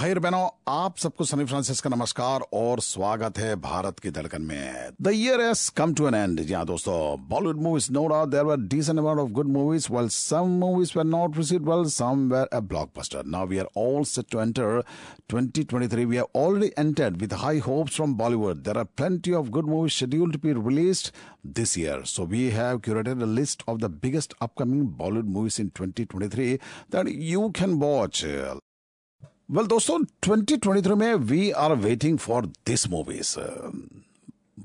भाई बहनों, आप सबको सनी फ्रांसिस का नमस्कार और स्वागत है भारत की धड़कन में। The years come to an end जी दोस्तों Bollywood movies no doubt there were decent of good movies well some movies were not received well some were a blockbuster now we are all set to enter twenty twenty three we are already entered with high hope from Bollywood there are plenty of good movies scheduled be release this year so we have curated list of the biggest upcoming Bollywood movies in twenty twenty three that you can watch well दोस्तों 2023 में we are waiting for this movies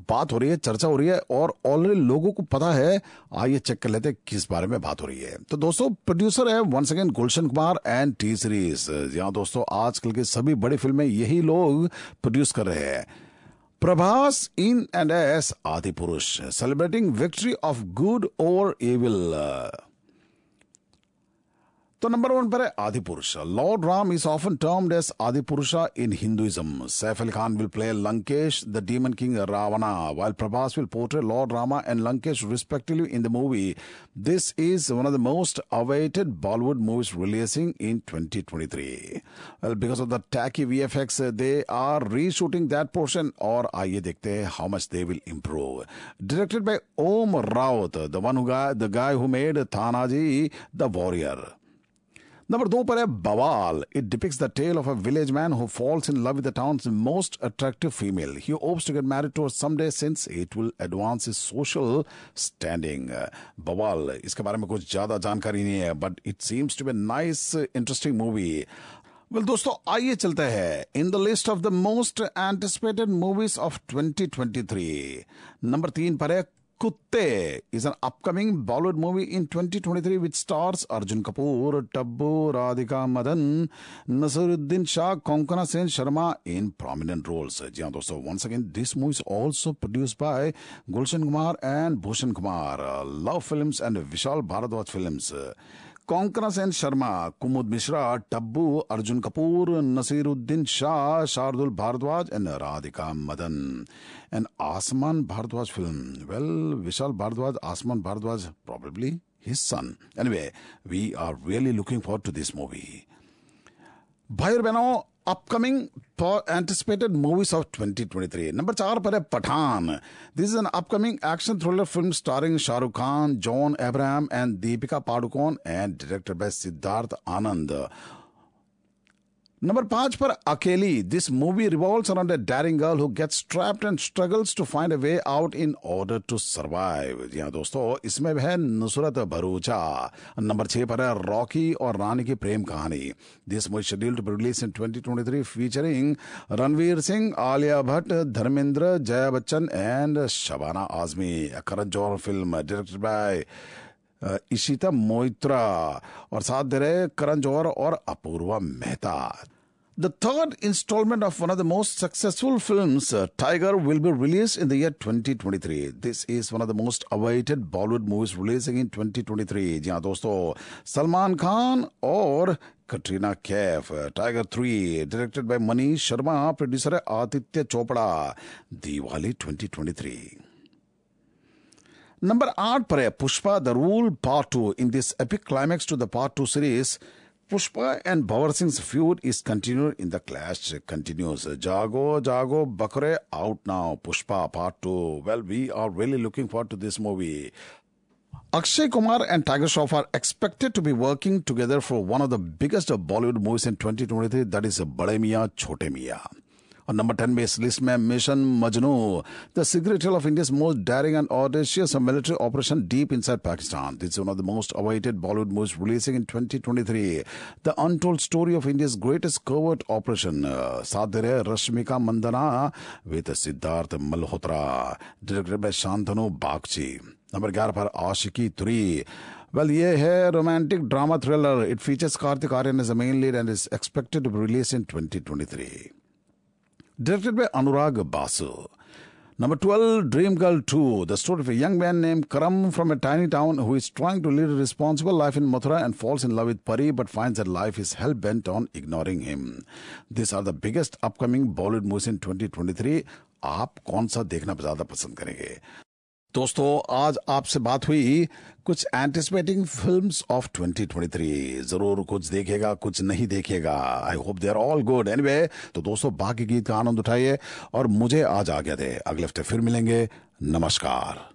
बात हो रही है, चर्चा हो रही है और ऑलरेडी लोगों को पता है, आइए चेक कर लेते हैं किस बारे में बात हो रही है। तो दोस्तों प्रोड्यूसर है once again Gulshan Kumar and T Series जहाँ दोस्तों, आजकल की सभी बड़ी फ़िल्में यही लोग प्रोड्यूस कर रहे हैं। प्रभास इन and as Adipurush celebrating victory of good over evil So, number one पर है Adipurusha. Lord Ram is often termed as Adipurusha in Hinduism. Saif Ali Khan will play Lankesh, the demon king Ravana, while Prabhas will portray Lord Rama and Lankesh respectively in the movie. This is one of the most awaited Bollywood movies releasing in 2023. Well, because of the tacky VFX, they are reshooting that portion or आइए देखते how much they will improve. Directed by Om Raut, the one who guy, the guy who made Tanhaji the warrior. Number दो पर है Bawaal. It depicts the tale of a village man who falls in love with the town's most attractive female he hopes to get married to someday since it will advance his social standing Bawaal, इसके बारे में कुछ ज़्यादा जानकारी नहीं है but it seems to be nice interesting movie well दोस्तों, आइए चलते हैं। In the list of the most anticipated movies of 2023 number तीन पर है Kutte is an upcoming Bollywood movie in 2023 which stars Arjun Kapoor, Tabu, Radhika Madan, Nasiruddin Shah, Konkona Sen Sharma in prominent roles. Yeah, dosto, once again, this movie is also produced by Gulshan Kumar and Bhushan Kumar, Luv Films and Vishal Bharadwaj Films. Konkona Sen Sharma Kumud Mishra Tabu Arjun Kapoor Naseeruddin Shah Shardul Bharadwaj and Radhika Madan and Aasmaan Bharadwaj film well Vishal Bharadwaj Aasmaan Bharadwaj probably his son. Anyway, we are really looking forward to this movie. भाई बहनों upcoming anticipated movies of 2023 number चार पर है Pathan this is an upcoming action thriller film starring Shahrukh Khan John Abraham and Deepika Padukone and directed by Siddharth Anand Number पाँच पर Akeli. This movie revolves around a daring girl who gets trapped and struggles to find a way out in order to survive जी हाँ दोस्तों, इसमें है Nusrat Bharucha. Number छह पर है रॉकी और रानी की प्रेम कहानी। This movie scheduled to release in 2023 featuring Ranveer Singh, Alia Bhatt, Dharmendra, Jaya Bachchan and Shabana Azmi. Karan Johar film directed by Ishita Moitra. और साथ दे रहे करण जौहर और Apoorva Mehta. The third installment of one of the most successful films, uh, Tiger, will be released in the year 2023. This is one of the most awaited Bollywood movies releasing in 2023. जी हाँ दोस्तों सलमान खान और Katrina Kaif tiger three directed by Manish Sharma producer है Aditya Chopra Diwali 2023 number आठ पर है Pushpa the rule part two in this epic climax to the part two series Pushpa and Bhanwar Singh's feud is continued in the clash continues. Jago, Jago, Bakre out now. Pushpa part 2. Well, we are really looking forward to this movie. Akshay Kumar and Tiger Shroff are expected to be working together for one of the biggest Bollywood movies in 2023 that is Bade Miyan Chote Miyan. On number 10 base list में mission Majnu the secret tale of India's most daring and audacious military operation deep inside Pakistan. This is one of the most awaited Bollywood movies releasing in 2023. The untold story of India's greatest covert operation. Uh, Sadhire Rashmika Mandanna with Sidharth Malhotra. Directed by Shantanu Bagchi. Number ग्यारह पर Aashiqui three Well, ये है romantic drama thriller it features Kartik Aaryan as a main lead and is expected to release in 2023 directed by Anurag Basu. Number 12, Dream Girl 2, the story of a young man named Karam from a tiny town who is trying to lead a responsible life in Mathura and falls in love with Pari but finds that life is hell bent on ignoring him. These are the biggest upcoming Bollywood movies in 2023. आप कौन सा देखना ज्यादा पसंद करेंगे दोस्तों, आज आपसे बात हुई कुछ एंटिसिपेटिंग फिल्म्स ऑफ़ 2023 ज़रूर कुछ देखेगा, कुछ नहीं देखेगा। I hope they are all good anyway तो दोस्तों, बाकी गीत का आनंद उठाइए और मुझे आज आ गया दे। अगले हफ़्ते फिर मिलेंगे। नमस्कार।